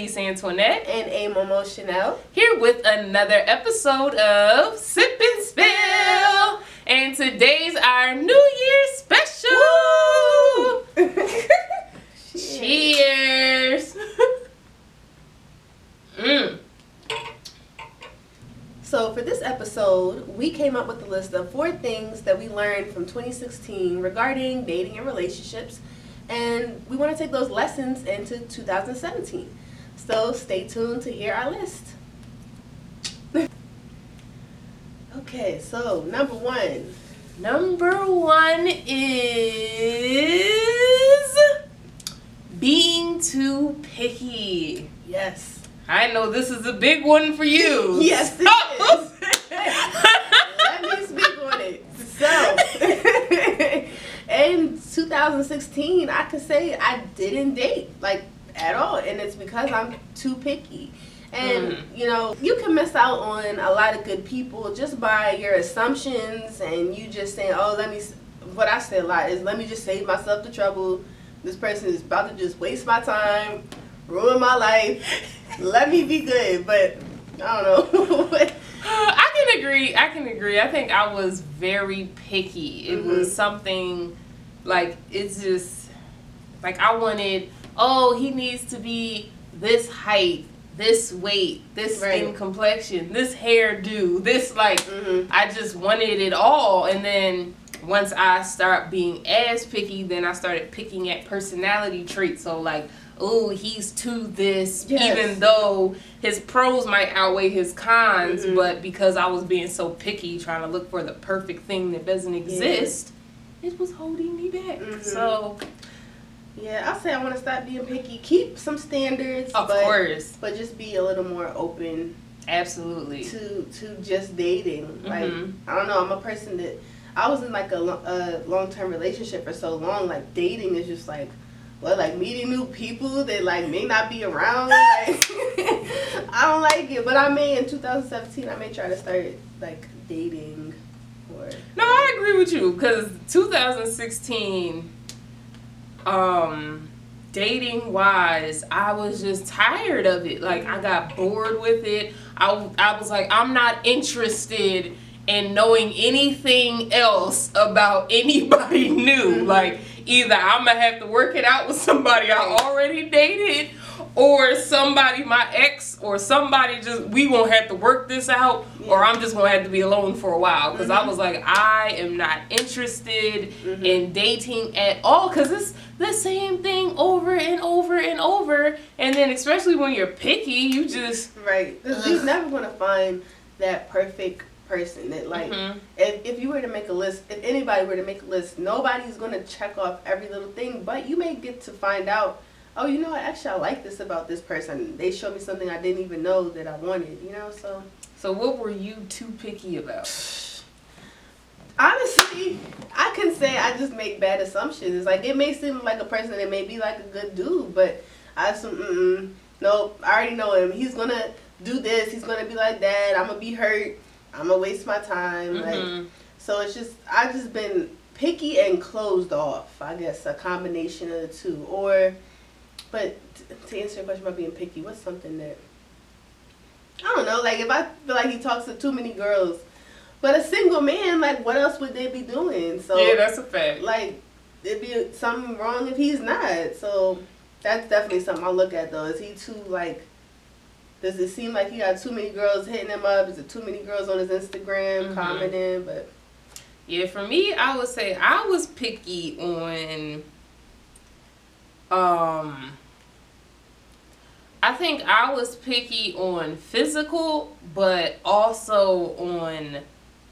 It's your girl, Venice Antoinette. And A Momo Chanel. Here with another episode of Sip and Spill. And today's our New Year special. Cheers. mm. So, for this episode, we came up with a list of four things that we learned from 2016 regarding dating and relationships, and we want to take those lessons into 2017. So, stay tuned to hear our list. okay, so number one. Number one is being too picky. Yes. I know this is a big one for you. Yes, it is. Let me speak on it. So, in 2016, I could say I didn't date like at all, and it's because I'm too picky. And Mm. you know, you can miss out on a lot of good people just by your assumptions and you just saying, "Oh, let me." What I say a lot is, "Let me just save myself the trouble." This person is about to just waste my time, ruin my life. Let me be good, but I don't know. I can agree. I can agree. I think I was very picky. It Mhm. was something like it's just like I wanted. Oh, he needs to be this height, this weight, this skin complexion, this hairdo, this like. hmm I just wanted it all, and then once I start being as picky, then I started picking at personality traits. So like, oh, he's too this, Yes. even though his pros might outweigh his cons, Mhm. but because I was being so picky, trying to look for the perfect thing that doesn't exist, it was holding me back. Mhm. So Yeah, I'll say I want to stop being picky. Keep some standards, of but course, but just be a little more open absolutely. to to just dating. Like Mhm. I don't know, I'm a person that I was in like a, a long term relationship for so long. Like dating is just like. Well, like meeting new people that like may not be around. Like, I don't like it, but I may in 2017 I may try to start like dating or No, I agree with you because 2016, um, dating wise, I was just tired of it. Like I got bored with it. I I was like, I'm not interested in knowing anything else about anybody new. Mhm. Like either I'm gonna have to work it out with somebody I already dated. Or somebody, my ex, or somebody just, we gonna have to work this out, or I'm just gonna have to be alone for a while. because I Mhm. was like, I am not interested Mhm. in dating at all. Because it's the same thing over and over and over. And then, especially when you're picky, you just. Right. you're never gonna find that perfect person that like Mhm. if, if you were to make a list if anybody were to make a list, nobody's gonna check off every little thing, but you may get to find out, oh you know what, actually I like this about this person. They showed me something I didn't even know that I wanted, you know, so So, what were you too picky about? honestly, I can say I just make bad assumptions. Like it may seem like a person that may be like a good dude, but I assume mm nope, I already know him. He's gonna do this, he's gonna be like that, I'm gonna be hurt, I'm gonna waste my time. Like Mhm. So it's just I just been picky and closed off. I guess a combination of the two. Or, but to answer your question about being picky, what's something that I don't know. Like if I feel like he talks to too many girls, but a single man, like what else would they be doing? So yeah, that's a fact. like it'd be something wrong if he's not. So that's definitely something I look at though. Is he too like? Does it seem like he got too many girls hitting him up? Is it too many girls on his Instagram Mhm. commenting? But Yeah, for me, I would say I was picky on. Um, I think I was picky on physical, but also on.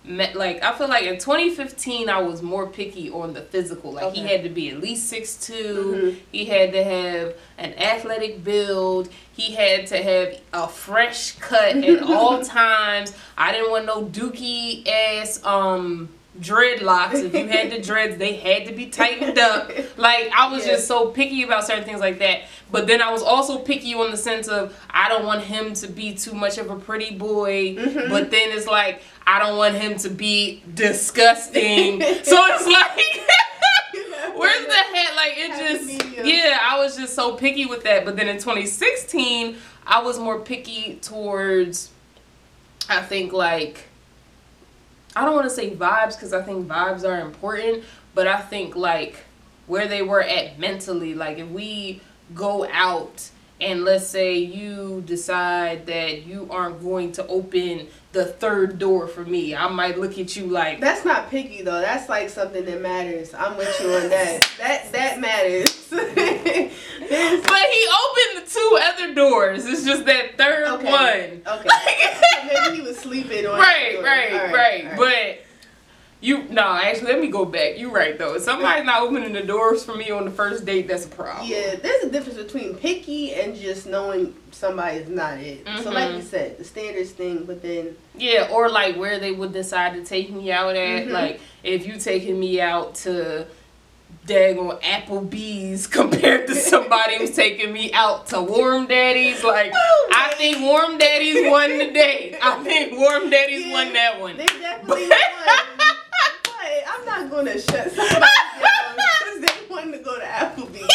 Like I feel like in 2015 I was more picky on the physical. Like he had to be at least 6'2", Mhm. He had to have an athletic build. He had to have a fresh cut at all times. I didn't want no dookie ass um dreadlocks. If you had the dreads, they had to be tightened up. Like I was Yeah. just so picky about certain things like that. But then I was also picky on the sense of I don't want him to be too much of a pretty boy. Mhm. But then it's like I don't want him to be disgusting. so it's like Where's the head? Like it just yeah. I was just so picky with that. But then in 2016, I was more picky towards, I think, like, I don't want to say vibes because I think vibes are important, but I think, like, where they were at mentally. Like, if we go out and let's say you decide that you aren't going to open the third door for me, I might look at you like That's not picky though. That's like something that matters. I'm with you on that. That that matters. But he opened the two other doors. It's just that third Okay. one. okay. So maybe he was sleeping on Right, right, All right. all But you no, actually let me go back. You're right though. If somebody's not opening the doors for me on the first date, that's a problem. Yeah, there's a difference between picky and just knowing somebody's not it. So like Mhm. you said, the standards thing, but then Yeah, or like where they would decide to take me out at. Mhm. Like if you taking me out to daggone Applebee's compared to somebody who's taking me out to Warm Daddies, like I think Warm Daddies won the date. I think Warm Daddies Yeah, won that one. They definitely won. But I'm not gonna shut somebody down because they wanted to go to Applebee's.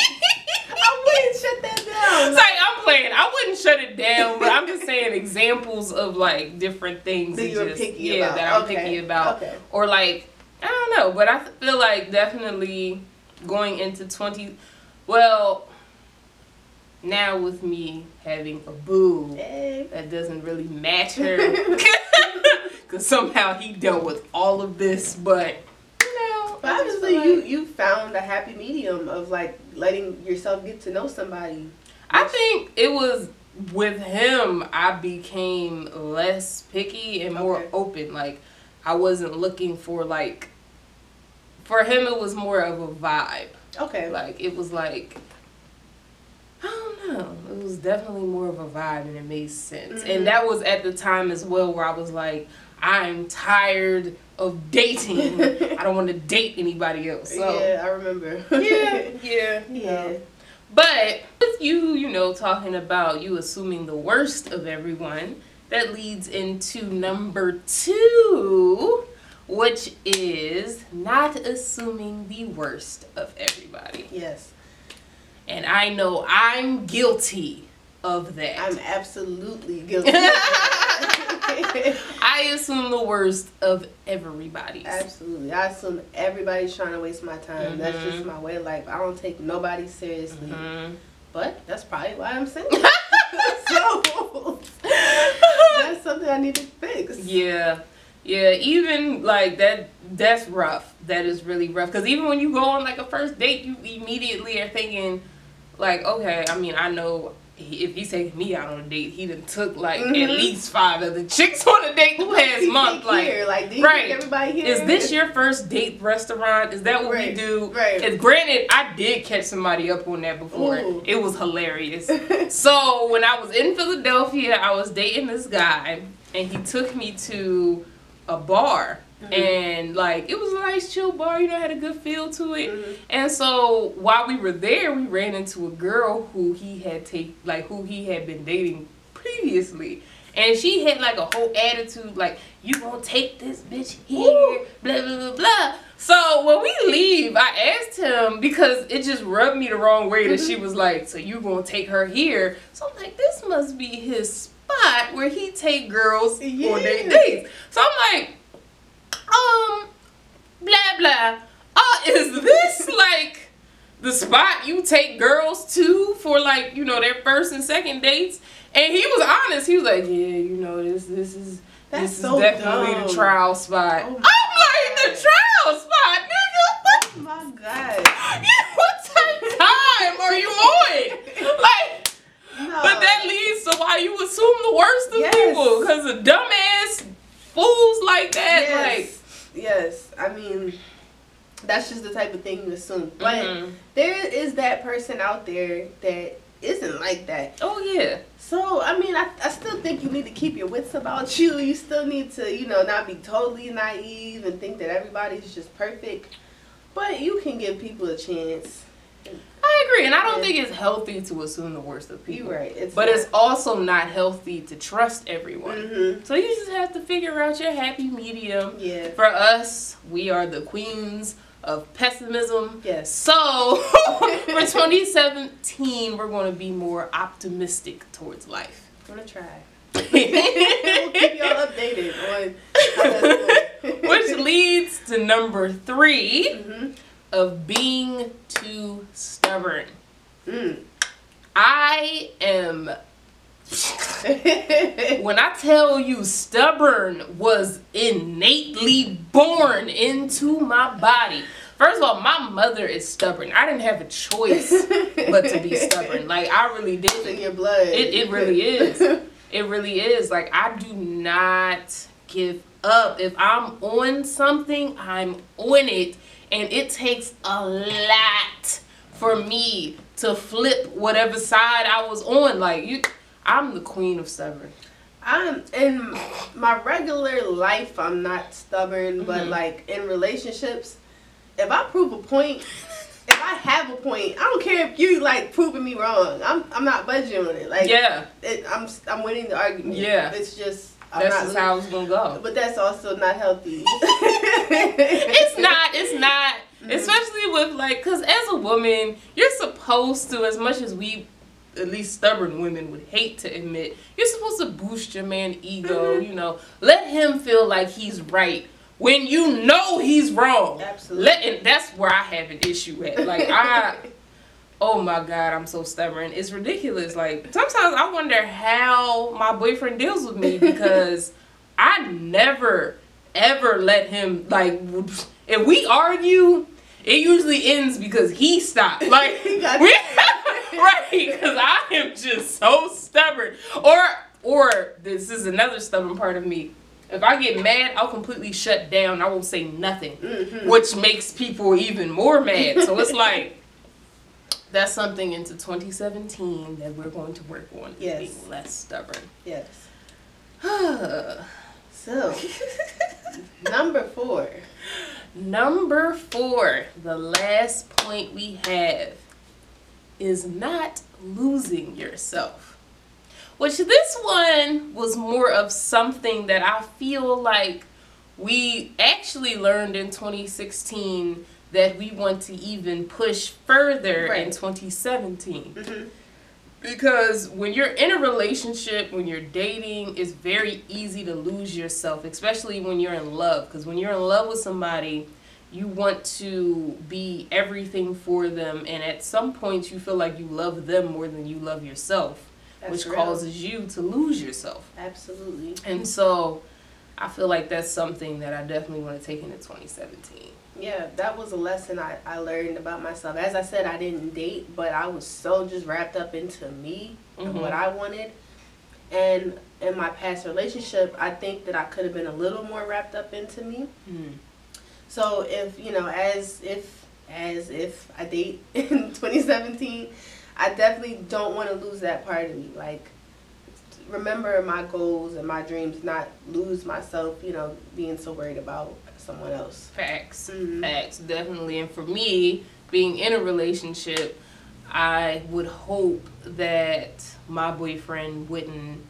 I wouldn't shut that down. It's like I'm playing. I wouldn't shut it down, but I'm just saying examples of like different things. That you're just- picky yeah, about. that I'm Okay, picky about, okay. or like I don't know. But I feel like definitely going into twenty. Well, now with me having a boo Hey. that doesn't really match her, because somehow he dealt with all of this, but. But obviously, feel you you found a happy medium of like letting yourself get to know somebody. I think it was with him I became less picky and more Okay. open. Like I wasn't looking for like for him it was more of a vibe. Okay. Like it was like I don't know. It was definitely more of a vibe and it made sense. Mhm. And that was at the time as well where I was like, I'm tired of dating. I don't want to date anybody else. So yeah, I remember. yeah, yeah, yeah. but with you, you know, talking about you assuming the worst of everyone, that leads into number two, which is not assuming the worst of everybody. Yes, And I know I'm guilty of that. I'm absolutely guilty. I assume the worst of everybody's. Absolutely. I assume everybody's trying to waste my time. That's Mhm. just my way of life. I don't take nobody seriously. Mhm. But that's probably why I'm single. so that's something I need to fix. Yeah. Yeah, even like that that's rough. That is really rough cuz even when you go on like a first date, you immediately are thinking like, okay, I mean, I know he, if he's taking me out on a date, he done took like Mhm. at least five other chicks on a date the past month like here? like right. everybody here? is this your first date restaurant? Is that what we do? right. And granted, I did catch somebody up on that before. Ooh. It was hilarious. So when I was in Philadelphia, I was dating this guy, and he took me to a bar, Mhm. and like it was a nice chill bar. You know, had a good feel to it. Mhm. And so while we were there, we ran into a girl who he had take like who he had been dating previously. And she had like a whole attitude like, you gonna take this bitch here, Ooh. blah blah blah blah. So when we leave, I asked him because it just rubbed me the wrong way that she was like, So you gonna take her here? So I'm like, this must be his spot where he take girls Yeah. on their dates. So I'm like, um, blah blah. Oh, is this like the spot you take girls to for like you know their first and second dates? And he was honest. He was like, yeah, you know this this is That's this so is definitely dumb. the trial spot. Oh I'm like the trial spot, nigga. What, Oh my god. what type of time are you on? Like. No. But that leads to why you assume the worst of Yes. people. Because of dumbass fools like that. yes. Yes. I mean, that's just the type of thing you assume. But mhm. there is that person out there that isn't like that. oh yeah. So, I mean, I, I still think you need to keep your wits about you. You still need to, you know, not be totally naive and think that everybody's just perfect. But you can give people a chance. And I don't think it's healthy to assume the worst of people. You're right. It's But it's also not healthy to trust everyone. Mm-hmm. So you just have to figure out your happy medium. Yeah. For us, we are the queens of pessimism. Yes. So for 2017, we're going to be more optimistic towards life. I'm gonna try. we'll keep y'all updated on how that's going. Which leads to number 3 Mhm. Of being too stubborn. Mm. I am when I tell you stubborn was innately born into my body. First of all, my mother is stubborn. I didn't have a choice but to be stubborn. Like I really did. It's in your blood. It it really is. It really is. Like I do not give up. If I'm on something, I'm on it. And it takes a lot for me to flip whatever side I was on. Like you I'm the queen of stubborn. I'm in my regular life. I'm not stubborn, but Mhm. like in relationships, if I prove a point, if I have a point, I don't care if you like proving me wrong. I'm I'm not budging on it. Like yeah, it, I'm I'm winning the argument. Yeah. it's just I'm that's not. just how it's gonna go. but that's also not healthy. It's not. It's not. Mhm. Especially with like, cause as a woman, you're supposed to, as much as we, at least stubborn women would hate to admit, you're supposed to boost your man ego. Mhm. You know, let him feel like he's right when you know he's wrong. Absolutely. Let and that's where I have an issue at. Like I. Oh my god, I'm so stubborn. It's ridiculous. Like sometimes I wonder how my boyfriend deals with me because I never ever let him like if we argue, it usually ends because he stopped. Like we, right, because I am just so stubborn. Or or this is another stubborn part of me. If I get mad, I'll completely shut down. I won't say nothing Mhm. which makes people even more mad. So it's like that's something into 2017 that we're going to work on. Yes. being less stubborn. Yes. So number four. Number four, the last point we have is not losing yourself. Which this one was more of something that I feel like we actually learned in 2016 that we want to even push further in Right. 2017. Mhm. Because when you're in a relationship, when you're dating, it's very easy to lose yourself, especially when you're in love. Because when you're in love with somebody, you want to be everything for them, and at some point, you feel like you love them more than you love yourself, That's which real. causes you to lose yourself. Absolutely. And so, I feel like that's something that I definitely want to take into 2017. Yeah, that was a lesson I, I learned about myself. As I said, I didn't date, but I was so just wrapped up into me and Mhm. what I wanted. And in my past relationship, I think that I could have been a little more wrapped up into me. Mm. So if you know, as if as if I date in 2017, I definitely don't want to lose that part of me. Like remember my goals and my dreams, not lose myself. You know, being so worried about someone else. Facts. Mhm. Facts, definitely. And for me, being in a relationship, I would hope that my boyfriend wouldn't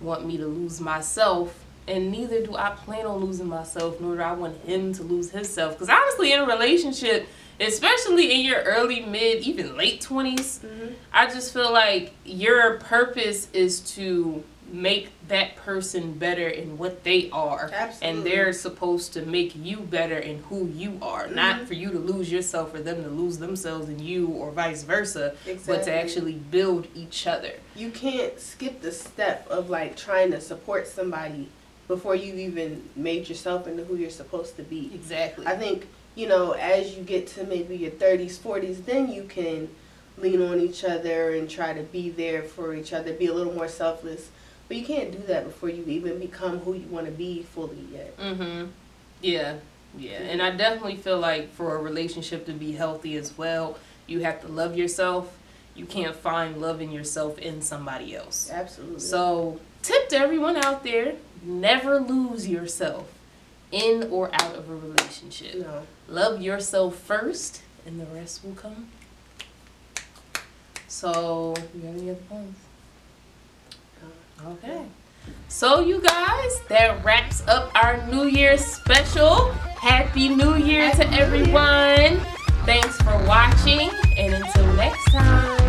want me to lose myself. And neither do I plan on losing myself, nor do I want him to lose himself. Because honestly, in a relationship, especially in your early, mid, even late 20s, Mhm. I just feel like your purpose is to make that person better in what they are. Absolutely. And they're supposed to make you better in who you are, not Mhm. for you to lose yourself or them to lose themselves in you or vice versa, but to actually build each other. you can't skip the step of like trying to support somebody before you've even made yourself into who you're supposed to be. Exactly. I think, you know, as you get to maybe your 30s, 40s, then you can lean on each other and try to be there for each other, be a little more selfless. But you can't do that before you even become who you want to be fully yet. Mm-hmm. Yeah. Yeah. And I definitely feel like for a relationship to be healthy as well, you have to love yourself. You can't find love in yourself in somebody else. Absolutely. So, tip to everyone out there never lose yourself in or out of a relationship. no. Love yourself first, and the rest will come. So, you got any other points? Okay. So you guys, that wraps up our New Year special. Happy New Year Happy to everyone. Year. Thanks for watching and until next time.